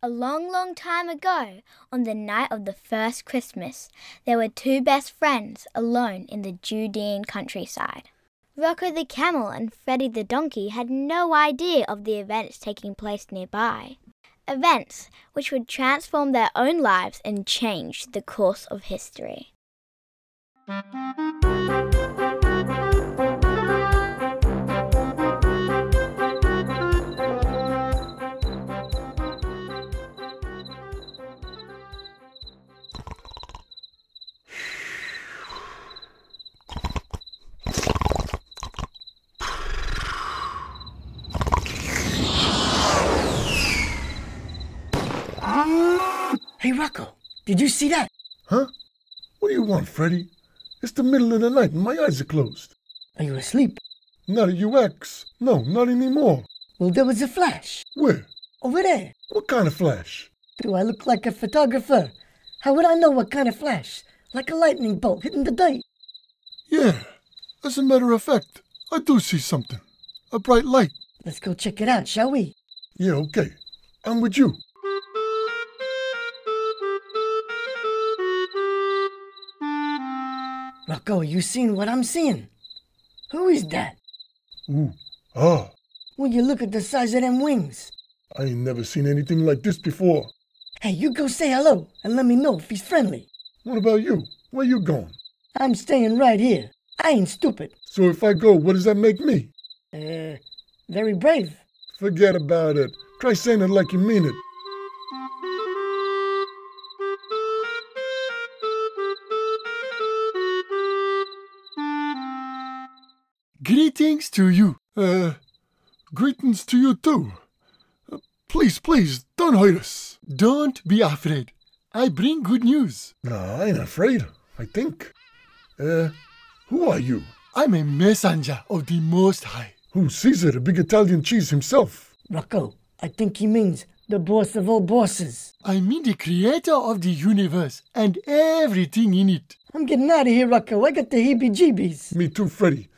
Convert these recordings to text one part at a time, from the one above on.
A long, long time ago, on the night of the first Christmas, there were two best friends alone in the Judean countryside. Rocco the camel and Freddie the donkey had no idea of the events taking place nearby. Events which would transform their own lives and change the course of history. Hey, Rocco, did you see that? Huh? What do you want, Freddie? It's the middle of the night and my eyes are closed. Are you asleep? Not at UX. No, not anymore. Well, there was a flash. Where? Over there. What kind of flash? Do I look like a photographer? How would I know what kind of flash? Like a lightning bolt hitting the dirt. Yeah. As a matter of fact, I do see something. A bright light. Let's go check it out, shall we? Yeah, okay. I'm with you. Rocco, you seen what I'm seeing? Who is that? Ooh. Ah. Will you look at the size of them wings? I ain't never seen anything like this before. Hey, you go say hello and let me know if he's friendly. What about you? Where you going? I'm staying right here. I ain't stupid. So if I go, what does that make me? Uh, very brave. Forget about it. Try saying it like you mean it. Greetings to you. Uh, greetings to you too. Uh, please, please, don't hurt us. Don't be afraid. I bring good news. No, I ain't afraid, I think. Uh, who are you? I'm a messenger of the Most High. Who's Caesar, the big Italian cheese himself? Rocco, I think he means the boss of all bosses. I mean the creator of the universe and everything in it. I'm getting out of here, Rocco. I got the heebie jeebies. Me too, Freddie.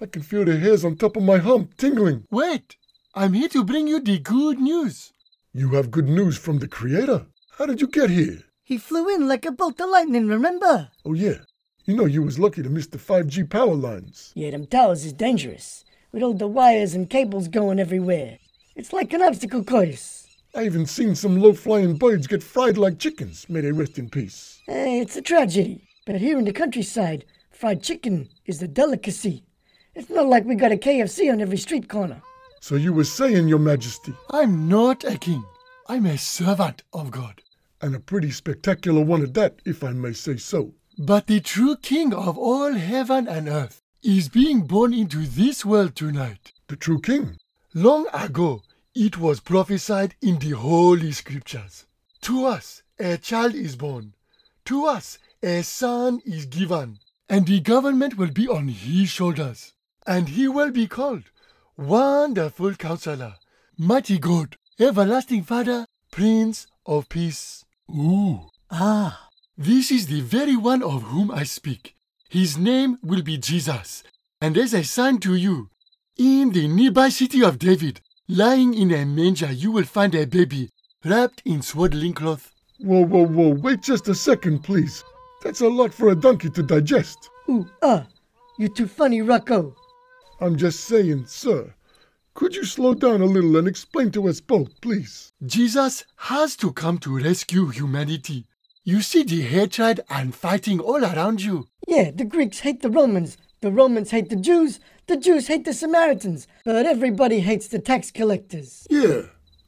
I can feel the hairs on top of my hump tingling. Wait, I'm here to bring you the good news. You have good news from the Creator? How did you get here? He flew in like a bolt of lightning, remember? Oh, yeah. You know you was lucky to miss the 5G power lines. Yeah, them towers is dangerous. With all the wires and cables going everywhere. It's like an obstacle course. I even seen some low-flying birds get fried like chickens. May they rest in peace. Hey, it's a tragedy. But here in the countryside, fried chicken is a delicacy. It's not like we got a KFC on every street corner. So you were saying, Your Majesty? I'm not a king. I'm a servant of God. And a pretty spectacular one at that, if I may say so. But the true king of all heaven and earth is being born into this world tonight. The true king? Long ago, it was prophesied in the Holy Scriptures. To us, a child is born. To us, a son is given. And the government will be on his shoulders and he will be called Wonderful Counselor, Mighty God, Everlasting Father, Prince of Peace. Ooh. Ah. This is the very one of whom I speak. His name will be Jesus. And as a sign to you, in the nearby city of David, lying in a manger, you will find a baby wrapped in swaddling cloth. Whoa, whoa, whoa, wait just a second, please. That's a lot for a donkey to digest. Ooh, ah. You're too funny, Rocco. I'm just saying, sir. Could you slow down a little and explain to us both, please? Jesus has to come to rescue humanity. You see the hatred and fighting all around you. Yeah, the Greeks hate the Romans. The Romans hate the Jews. The Jews hate the Samaritans. But everybody hates the tax collectors. Yeah,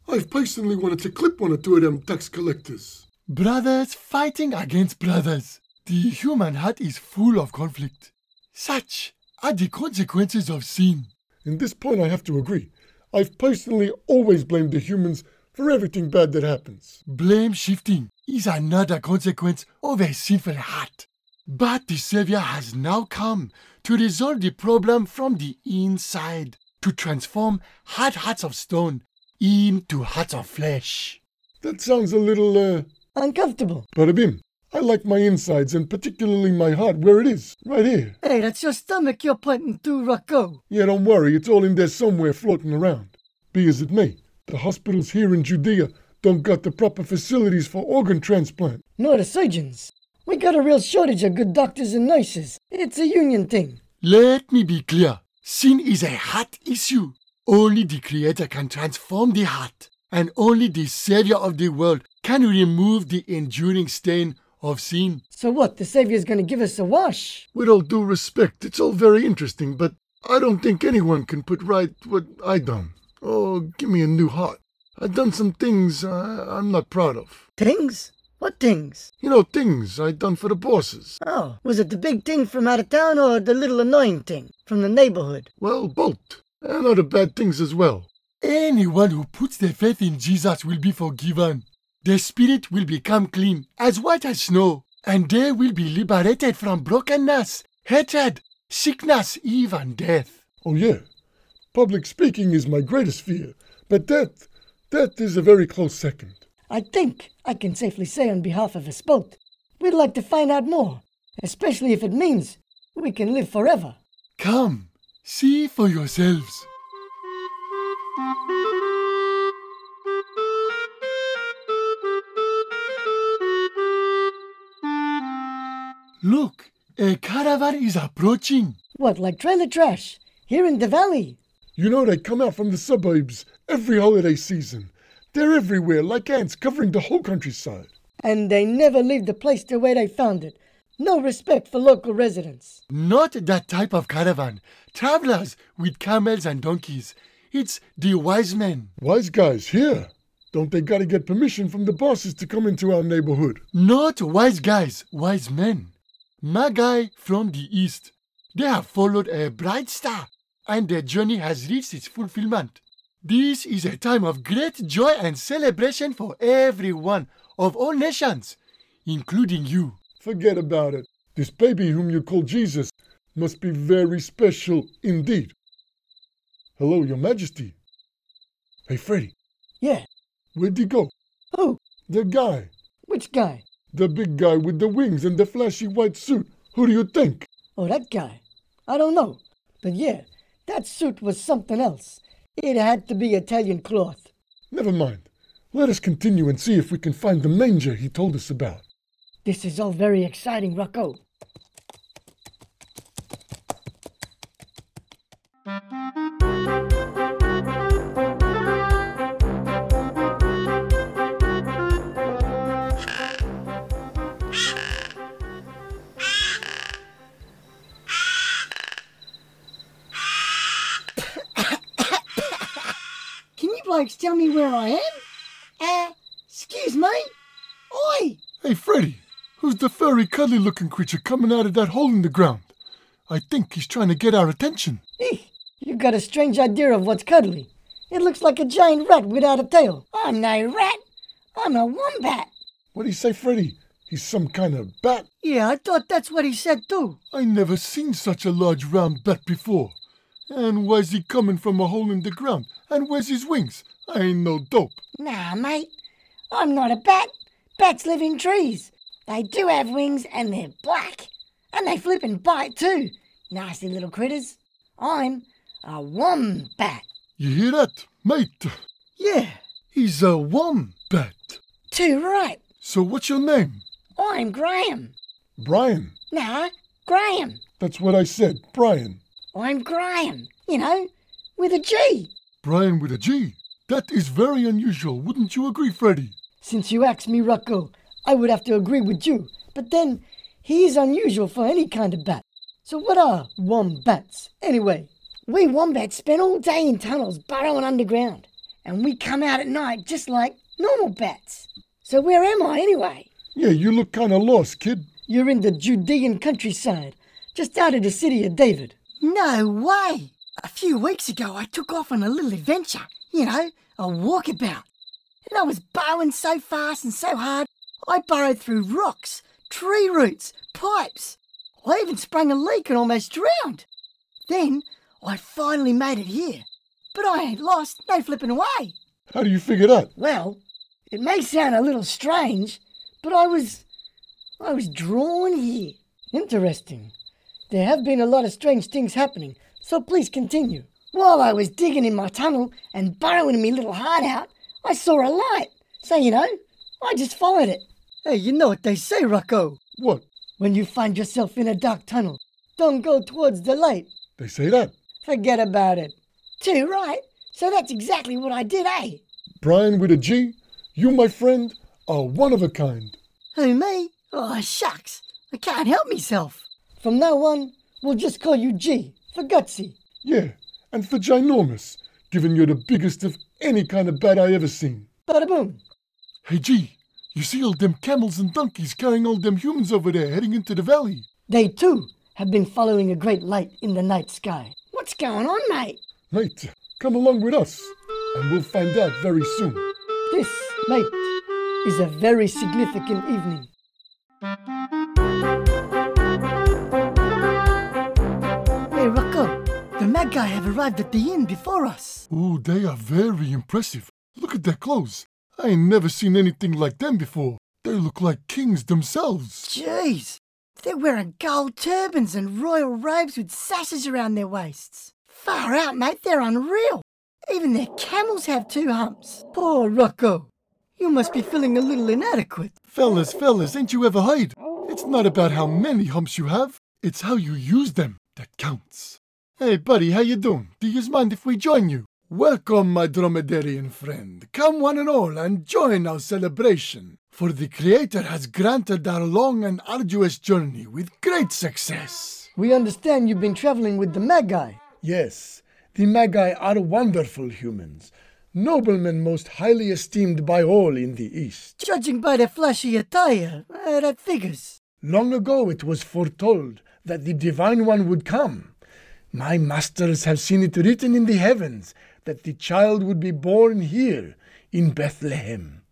I've personally wanted to clip one or two of them tax collectors. Brothers fighting against brothers. The human heart is full of conflict. Such are the consequences of sin. In this point, I have to agree. I've personally always blamed the humans for everything bad that happens. Blame shifting is another consequence of a sinful heart. But the Savior has now come to resolve the problem from the inside, to transform hard hearts of stone into hearts of flesh. That sounds a little, uh. Uncomfortable. Parabim. I like my insides and particularly my heart where it is, right here. Hey, that's your stomach you're pointing to, Rocco. Yeah, don't worry, it's all in there somewhere floating around. Be as it may, the hospitals here in Judea don't got the proper facilities for organ transplant. Nor the surgeons. We got a real shortage of good doctors and nurses. It's a union thing. Let me be clear. Sin is a heart issue. Only the Creator can transform the heart, and only the Savior of the world can remove the enduring stain of seen. So what? The Savior's gonna give us a wash? With all due respect, it's all very interesting, but I don't think anyone can put right what I done. Oh, give me a new heart. I done some things uh, I'm not proud of. Things? What things? You know, things I done for the bosses. Oh, was it the big thing from out of town or the little annoying thing from the neighborhood? Well, both. And other bad things as well. Anyone who puts their faith in Jesus will be forgiven. Their spirit will become clean, as white as snow, and they will be liberated from brokenness, hatred, sickness, even death. Oh, yeah. Public speaking is my greatest fear, but death, death is a very close second. I think I can safely say on behalf of us both, we'd like to find out more, especially if it means we can live forever. Come, see for yourselves. Look, a caravan is approaching. What, like trailer trash? Here in the valley? You know, they come out from the suburbs every holiday season. They're everywhere, like ants covering the whole countryside. And they never leave the place the way they found it. No respect for local residents. Not that type of caravan. Travelers with camels and donkeys. It's the wise men. Wise guys here. Don't they gotta get permission from the bosses to come into our neighborhood? Not wise guys, wise men. Magi from the east. They have followed a bright star, and their journey has reached its fulfillment. This is a time of great joy and celebration for everyone of all nations, including you. Forget about it. This baby whom you call Jesus must be very special indeed. Hello, Your Majesty. Hey, Freddie, Yeah. where'd he go? Who? The guy. Which guy? The big guy with the wings and the flashy white suit. Who do you think? Oh, that guy. I don't know. But yeah, that suit was something else. It had to be Italian cloth. Never mind. Let us continue and see if we can find the manger he told us about. This is all very exciting, Rocco. Blokes tell me where I am? Uh, excuse me? Oi! Hey, Freddie, who's the furry, cuddly looking creature coming out of that hole in the ground? I think he's trying to get our attention. Eek, you got a strange idea of what's cuddly. It looks like a giant rat without a tail. I'm no rat. I'm a wombat. What do you say, Freddie? He's some kind of bat? Yeah, I thought that's what he said too. I never seen such a large round bat before. And why's he coming from a hole in the ground? And where's his wings? I ain't no dope. Nah, mate. I'm not a bat. Bats live in trees. They do have wings and they're black. And they flip and bite too. Nasty little critters. I'm a wombat. You hear that, mate? Yeah, He's a wombat. too right. So what's your name? I'm Graham. Brian. Nah, Graham. That's what I said, Brian. I'm Graham. You know, with a G. Brian with a G. That is very unusual, wouldn't you agree, Freddie? Since you asked me, Rocco, I would have to agree with you. But then, he is unusual for any kind of bat. So what are wombats, anyway? We wombats spend all day in tunnels burrowing underground. And we come out at night just like normal bats. So where am I, anyway? Yeah, you look kind of lost, kid. You're in the Judean countryside, just out of the city of David. No way! A few weeks ago, I took off on a little adventure. You know, a walkabout. And I was burrowing so fast and so hard, I burrowed through rocks, tree roots, pipes. I even sprung a leak and almost drowned. Then I finally made it here. But I ain't lost, no flipping away. How do you figure that? Well, it may sound a little strange, but I was. I was drawn here. Interesting. There have been a lot of strange things happening, so please continue. While I was digging in my tunnel and burrowing my little heart out, I saw a light. So, you know, I just followed it. Hey, you know what they say, Rocco? What? When you find yourself in a dark tunnel, don't go towards the light. They say that? Forget about it. Too right. So that's exactly what I did, eh? Brian with a G, you, my friend, are one of a kind. Who, me? Oh, shucks. I can't help myself. From now on, we'll just call you G for gutsy. Yeah, and for ginormous, given you're the biggest of any kind of bat I ever seen. Bada boom. Hey, G, you see all them camels and donkeys carrying all them humans over there heading into the valley? They too have been following a great light in the night sky. What's going on, mate? Mate, come along with us, and we'll find out very soon. This, mate, is a very significant evening. The Magi have arrived at the inn before us. Ooh, they are very impressive. Look at their clothes. I ain't never seen anything like them before. They look like kings themselves. Jeez. They're wearing gold turbans and royal robes with sashes around their waists. Far out, mate. They're unreal. Even their camels have two humps. Poor Rocco. You must be feeling a little inadequate. Fellas, fellas, ain't you ever heard? It's not about how many humps you have, it's how you use them that counts. Hey, buddy, how you doing? Do you mind if we join you? Welcome, my dromedarian friend. Come one and all and join our celebration. For the Creator has granted our long and arduous journey with great success. We understand you've been traveling with the Magi. Yes, the Magi are wonderful humans, noblemen most highly esteemed by all in the East. Judging by their flashy attire, uh, that figures. Long ago it was foretold that the Divine One would come. My masters have seen it written in the heavens that the child would be born here in Bethlehem.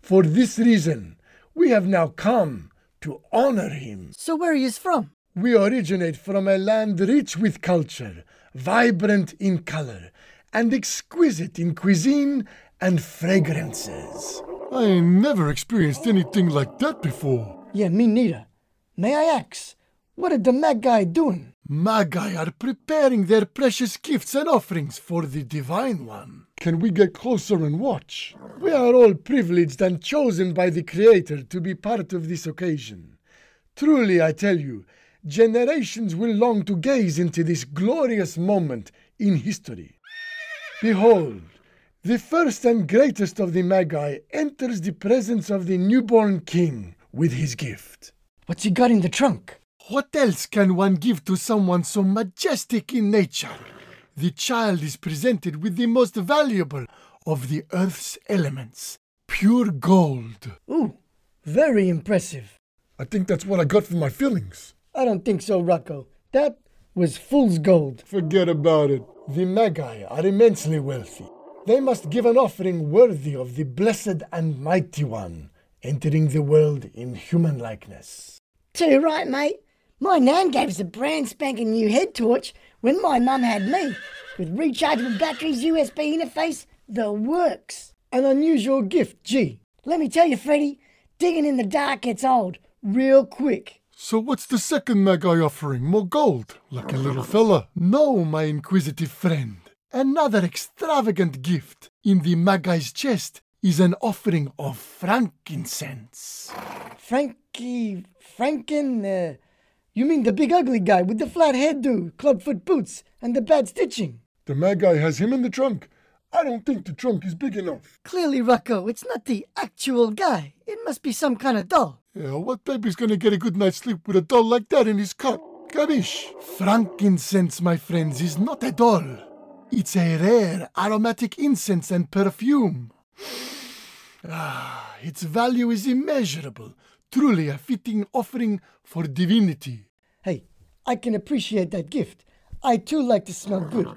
For this reason, we have now come to honor him. So where he is from? We originate from a land rich with culture, vibrant in color, and exquisite in cuisine and fragrances. I never experienced anything like that before. Yeah, me neither. May I ask, what are the Magi doing? Magi are preparing their precious gifts and offerings for the Divine One. Can we get closer and watch? We are all privileged and chosen by the Creator to be part of this occasion. Truly, I tell you, generations will long to gaze into this glorious moment in history. Behold, the first and greatest of the Magi enters the presence of the newborn King with his gift. What's he got in the trunk? What else can one give to someone so majestic in nature? The child is presented with the most valuable of the earth's elements pure gold. Ooh, very impressive. I think that's what I got for my fillings. I don't think so, Rocco. That was fool's gold. Forget about it. The Magi are immensely wealthy. They must give an offering worthy of the blessed and mighty one entering the world in human likeness. Too right, mate. My nan gave us a brand spanking new head torch when my mum had me, with rechargeable batteries, USB interface, the works. An unusual gift, G. Let me tell you, Freddie, digging in the dark gets old real quick. So, what's the second Magi offering? More gold? Lucky little fella. No, my inquisitive friend. Another extravagant gift in the Magi's chest is an offering of frankincense. Frankie, Franken, uh, you mean the big ugly guy with the flat hairdo, clubfoot boots, and the bad stitching? The Magi has him in the trunk. I don't think the trunk is big enough. Clearly, Rocco, it's not the actual guy. It must be some kind of doll. Yeah, what baby's gonna get a good night's sleep with a doll like that in his cot? Gabish! Frankincense, my friends, is not a doll. It's a rare aromatic incense and perfume. Ah, its value is immeasurable. Truly a fitting offering for divinity. Hey, I can appreciate that gift. I too like to smell good.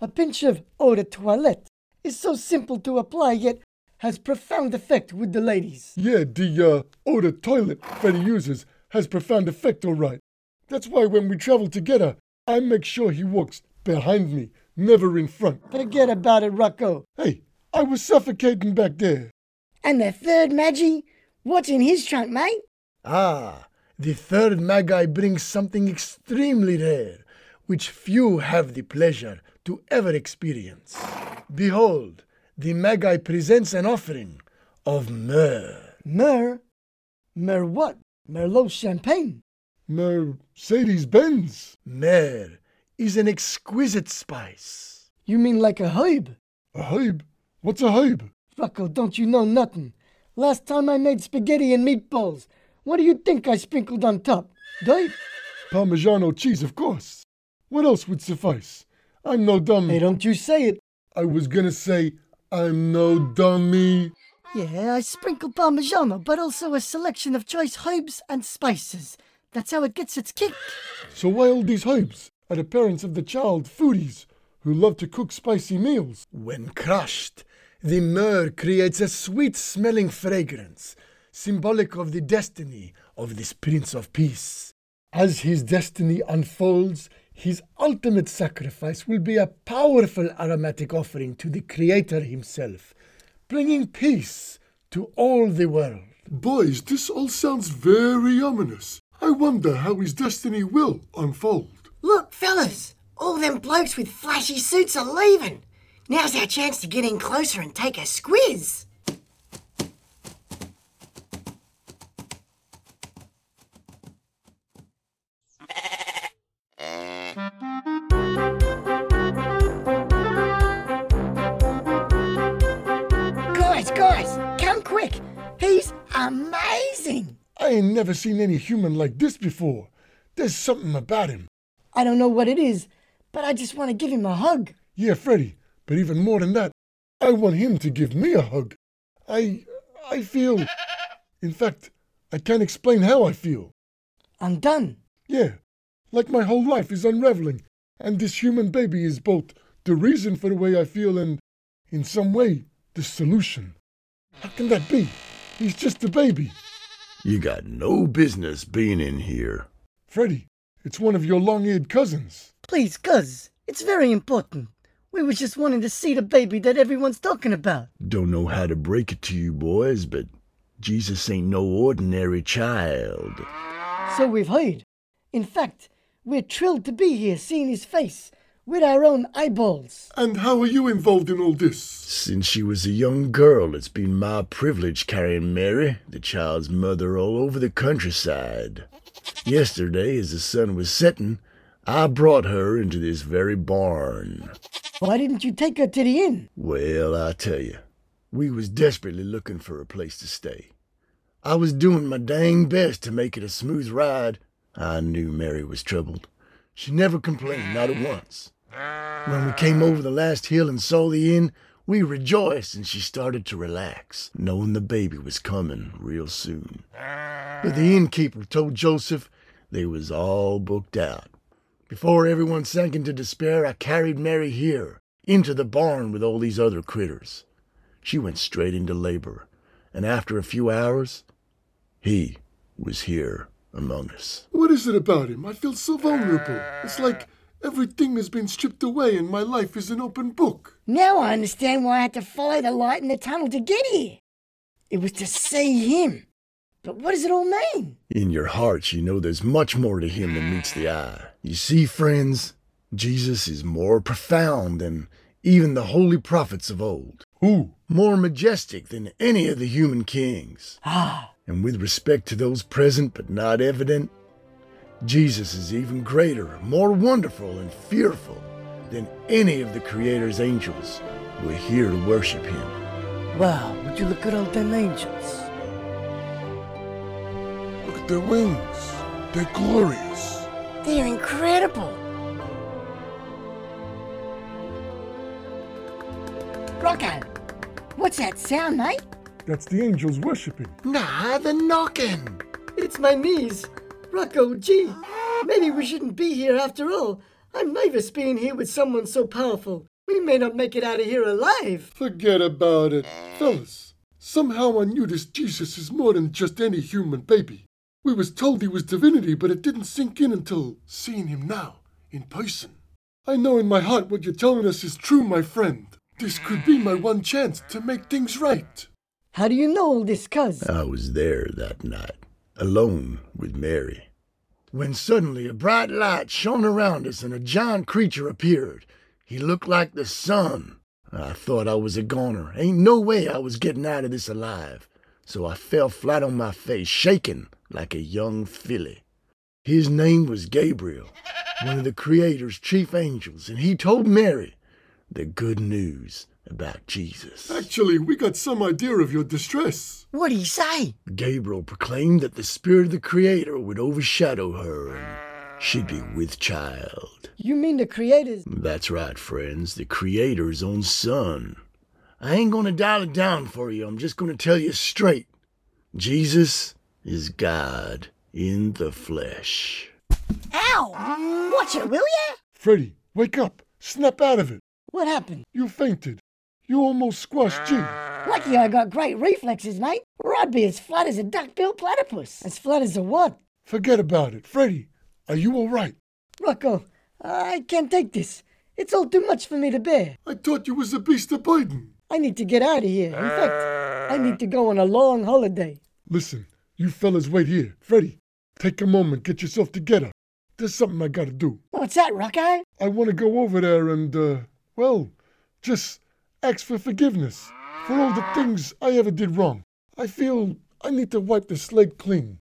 A pinch of eau de toilette is so simple to apply yet has profound effect with the ladies. Yeah, the uh, eau de toilet Freddie uses has profound effect, all right. That's why when we travel together, I make sure he walks behind me, never in front. Forget about it, Rocco. Hey, I was suffocating back there. And the third Magi? What's in his trunk, mate? Ah, the third Magi brings something extremely rare, which few have the pleasure to ever experience. Behold, the Magi presents an offering of myrrh. Myrrh? Myrrh what? Merlot champagne? Mercedes Benz. Myrrh is an exquisite spice. You mean like a herb? A herb? What's a herb? Rocco, don't you know nothing? Last time I made spaghetti and meatballs, what do you think I sprinkled on top? Dirt? Parmigiano cheese, of course. What else would suffice? I'm no dummy. Hey, don't you say it. I was gonna say, I'm no dummy. Yeah, I sprinkle Parmigiano, but also a selection of choice herbs and spices. That's how it gets its kick. So why all these herbs are the parents of the child foodies who love to cook spicy meals? When crushed, the myrrh creates a sweet smelling fragrance, symbolic of the destiny of this Prince of Peace. As his destiny unfolds, his ultimate sacrifice will be a powerful aromatic offering to the Creator himself, bringing peace to all the world. Boys, this all sounds very ominous. I wonder how his destiny will unfold. Look, fellas, all them blokes with flashy suits are leaving. Now's our chance to get in closer and take a squiz. Ain't never seen any human like this before. There's something about him. I don't know what it is, but I just want to give him a hug. Yeah, Freddie, but even more than that, I want him to give me a hug. I I feel in fact, I can't explain how I feel. I'm done. Yeah, like my whole life is unraveling, and this human baby is both the reason for the way I feel and, in some way, the solution. How can that be? He's just a baby. You got no business being in here. Freddie, it's one of your long eared cousins. Please, cuz, it's very important. We was just wanting to see the baby that everyone's talking about. Don't know how to break it to you boys, but Jesus ain't no ordinary child. So we've heard. In fact, we're thrilled to be here seeing his face with our own eyeballs. And how are you involved in all this? Since she was a young girl, it's been my privilege carrying Mary, the child's mother, all over the countryside. Yesterday, as the sun was setting, I brought her into this very barn. Why didn't you take her to the inn? Well, I tell you, we was desperately looking for a place to stay. I was doing my dang best to make it a smooth ride. I knew Mary was troubled. She never complained, not at once. When we came over the last hill and saw the inn, we rejoiced and she started to relax, knowing the baby was coming real soon. But the innkeeper told Joseph they was all booked out. Before everyone sank into despair, I carried Mary here, into the barn with all these other critters. She went straight into labor, and after a few hours, he was here among us. What is it about him? I feel so vulnerable. It's like everything has been stripped away and my life is an open book. Now I understand why I had to follow the light in the tunnel to get here. It was to see him. But what does it all mean? In your hearts, you know there's much more to him than meets the eye. You see, friends, Jesus is more profound than even the holy prophets of old, Who? more majestic than any of the human kings. Ah, And with respect to those present but not evident, Jesus is even greater, more wonderful, and fearful than any of the Creator's angels who are here to worship Him. Wow, would you look at all them angels? Look at their wings. They're glorious. they're incredible. Rocco, what's that sound, mate? That's the angels worshipping. Nah, the knocking. It's my knees. Rocco, G, maybe we shouldn't be here after all. I'm nervous being here with someone so powerful. We may not make it out of here alive. Forget about it. Fellas, somehow I knew this Jesus is more than just any human baby. We was told he was divinity, but it didn't sink in until seeing him now, in person. I know in my heart what you're telling us is true, my friend. This could be my one chance to make things right. How do you know all this, cuz? I was there that night, alone with Mary, when suddenly a bright light shone around us and a giant creature appeared. He looked like the sun. I thought I was a goner. Ain't no way I was getting out of this alive. So I fell flat on my face, shaking like a young filly. His name was Gabriel, one of the Creator's chief angels, and he told Mary the good news about Jesus. Actually, we got some idea of your distress. What'd he say? Gabriel proclaimed that the Spirit of the Creator would overshadow her and she'd be with child. You mean the creators? That's right, friends, the Creator's own Son. I ain't gonna dial it down for you, I'm just gonna tell you straight. Jesus is God in the flesh. Ow! Watch it, will ya? Freddie, wake up. Snap out of it. What happened? You fainted. You almost squashed G. Lucky I got great reflexes, mate, or I'd be as flat as a duck-billed platypus. As flat as a what? Forget about it. Freddie, are you all right? Rocco, I can't take this. It's all too much for me to bear. I thought you was a beast of burden. I need to get out of here. In fact, I need to go on a long holiday. Listen, you fellas wait here. Freddie, take a moment, get yourself together. There's something I gotta do. What's that, Rocco? I want to go over there and, uh, well, just ask for forgiveness for all the things I ever did wrong. I feel I need to wipe the slate clean.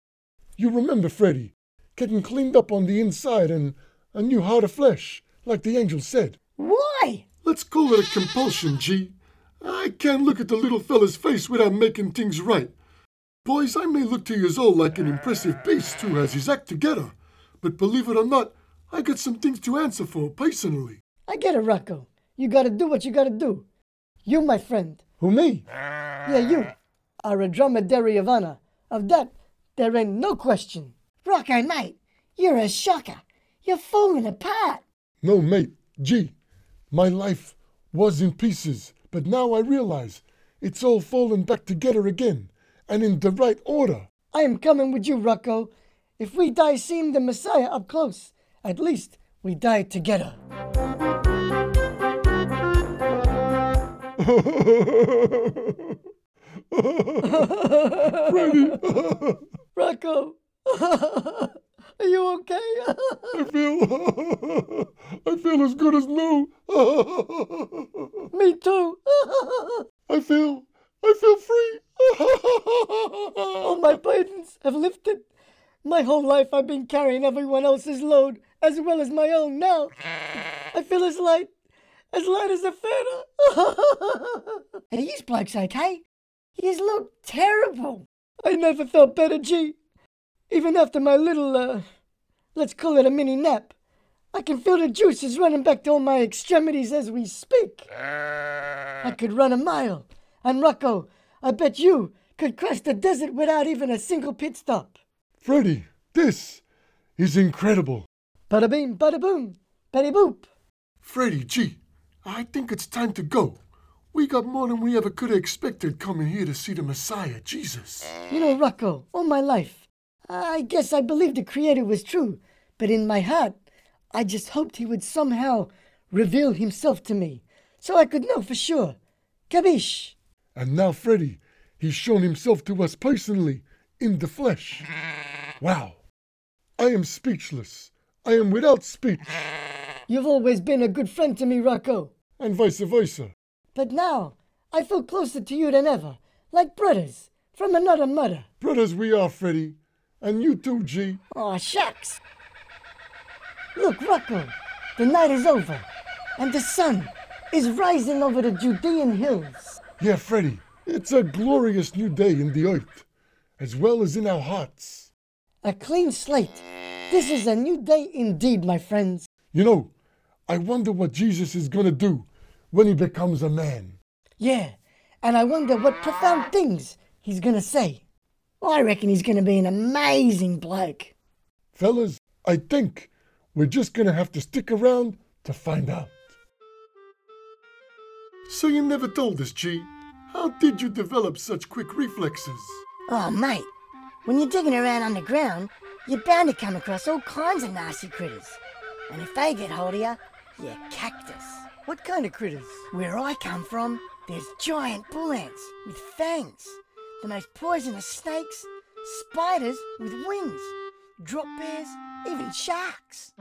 You remember, Freddie, getting cleaned up on the inside and a new heart of flesh, like the angel said. Why? Let's call it a compulsion, G. I can't look at the little fella's face without making things right. Boys, I may look to you all like an impressive beast who has his act together, but believe it or not, I got some things to answer for personally. I get it, Rocco. You gotta do what you gotta do. You, my friend. Who, me? Yeah, you are a dromedary of honor. Of that, there ain't no question. Rocco, mate, you're a shocker. You're falling apart. No, mate. Gee, My life was in pieces, but now I realize it's all fallen back together again, and in the right order. I am coming with you, Rocco. If we die seeing the Messiah up close, at least we die together. Freddie, Rocco, are you okay? I feel, I feel as good as new. Me too. I feel, I feel free. All my burdens have lifted. My whole life I've been carrying everyone else's load as well as my own. Now I feel as light, as light as a feather. Are these blokes okay? You look terrible. I never felt better, G. Even after my little, uh, let's call it a mini nap. I can feel the juices running back to all my extremities as we speak. I could run a mile. And Rocco, I bet you could cross the desert without even a single pit stop. Freddie, this is incredible. Bada bing, bada boom, betty boop. Freddie, G, I think it's time to go. We got more than we ever could have expected coming here to see the Messiah, Jesus. You know, Rocco, all my life, I guess I believed the Creator was true, but in my heart, I just hoped he would somehow reveal himself to me so I could know for sure. Kabish! And now, Freddie, he's shown himself to us personally, in the flesh. Wow. I am speechless. I am without speech. You've always been a good friend to me, Rocco. And vice versa. But now, I feel closer to you than ever, like brothers from another mother. Brothers we are, Freddie. And you too, G. Aw, shucks. Look, Rocco, the night is over, and the sun is rising over the Judean hills. Yeah, Freddie, it's a glorious new day in the earth, as well as in our hearts. A clean slate. This is a new day indeed, my friends. You know, I wonder what Jesus is gonna do when he becomes a man. Yeah, and I wonder what profound things he's gonna say. I reckon he's gonna be an amazing bloke. Fellas, I think we're just gonna have to stick around to find out. So you never told us, G. How did you develop such quick reflexes? Oh, mate, when you're digging around underground, you're bound to come across all kinds of nasty critters. And if they get hold of you, you're cactus. What kind of critters? Where I come from, there's giant bull ants with fangs, the most poisonous snakes, spiders with wings, drop bears, even sharks.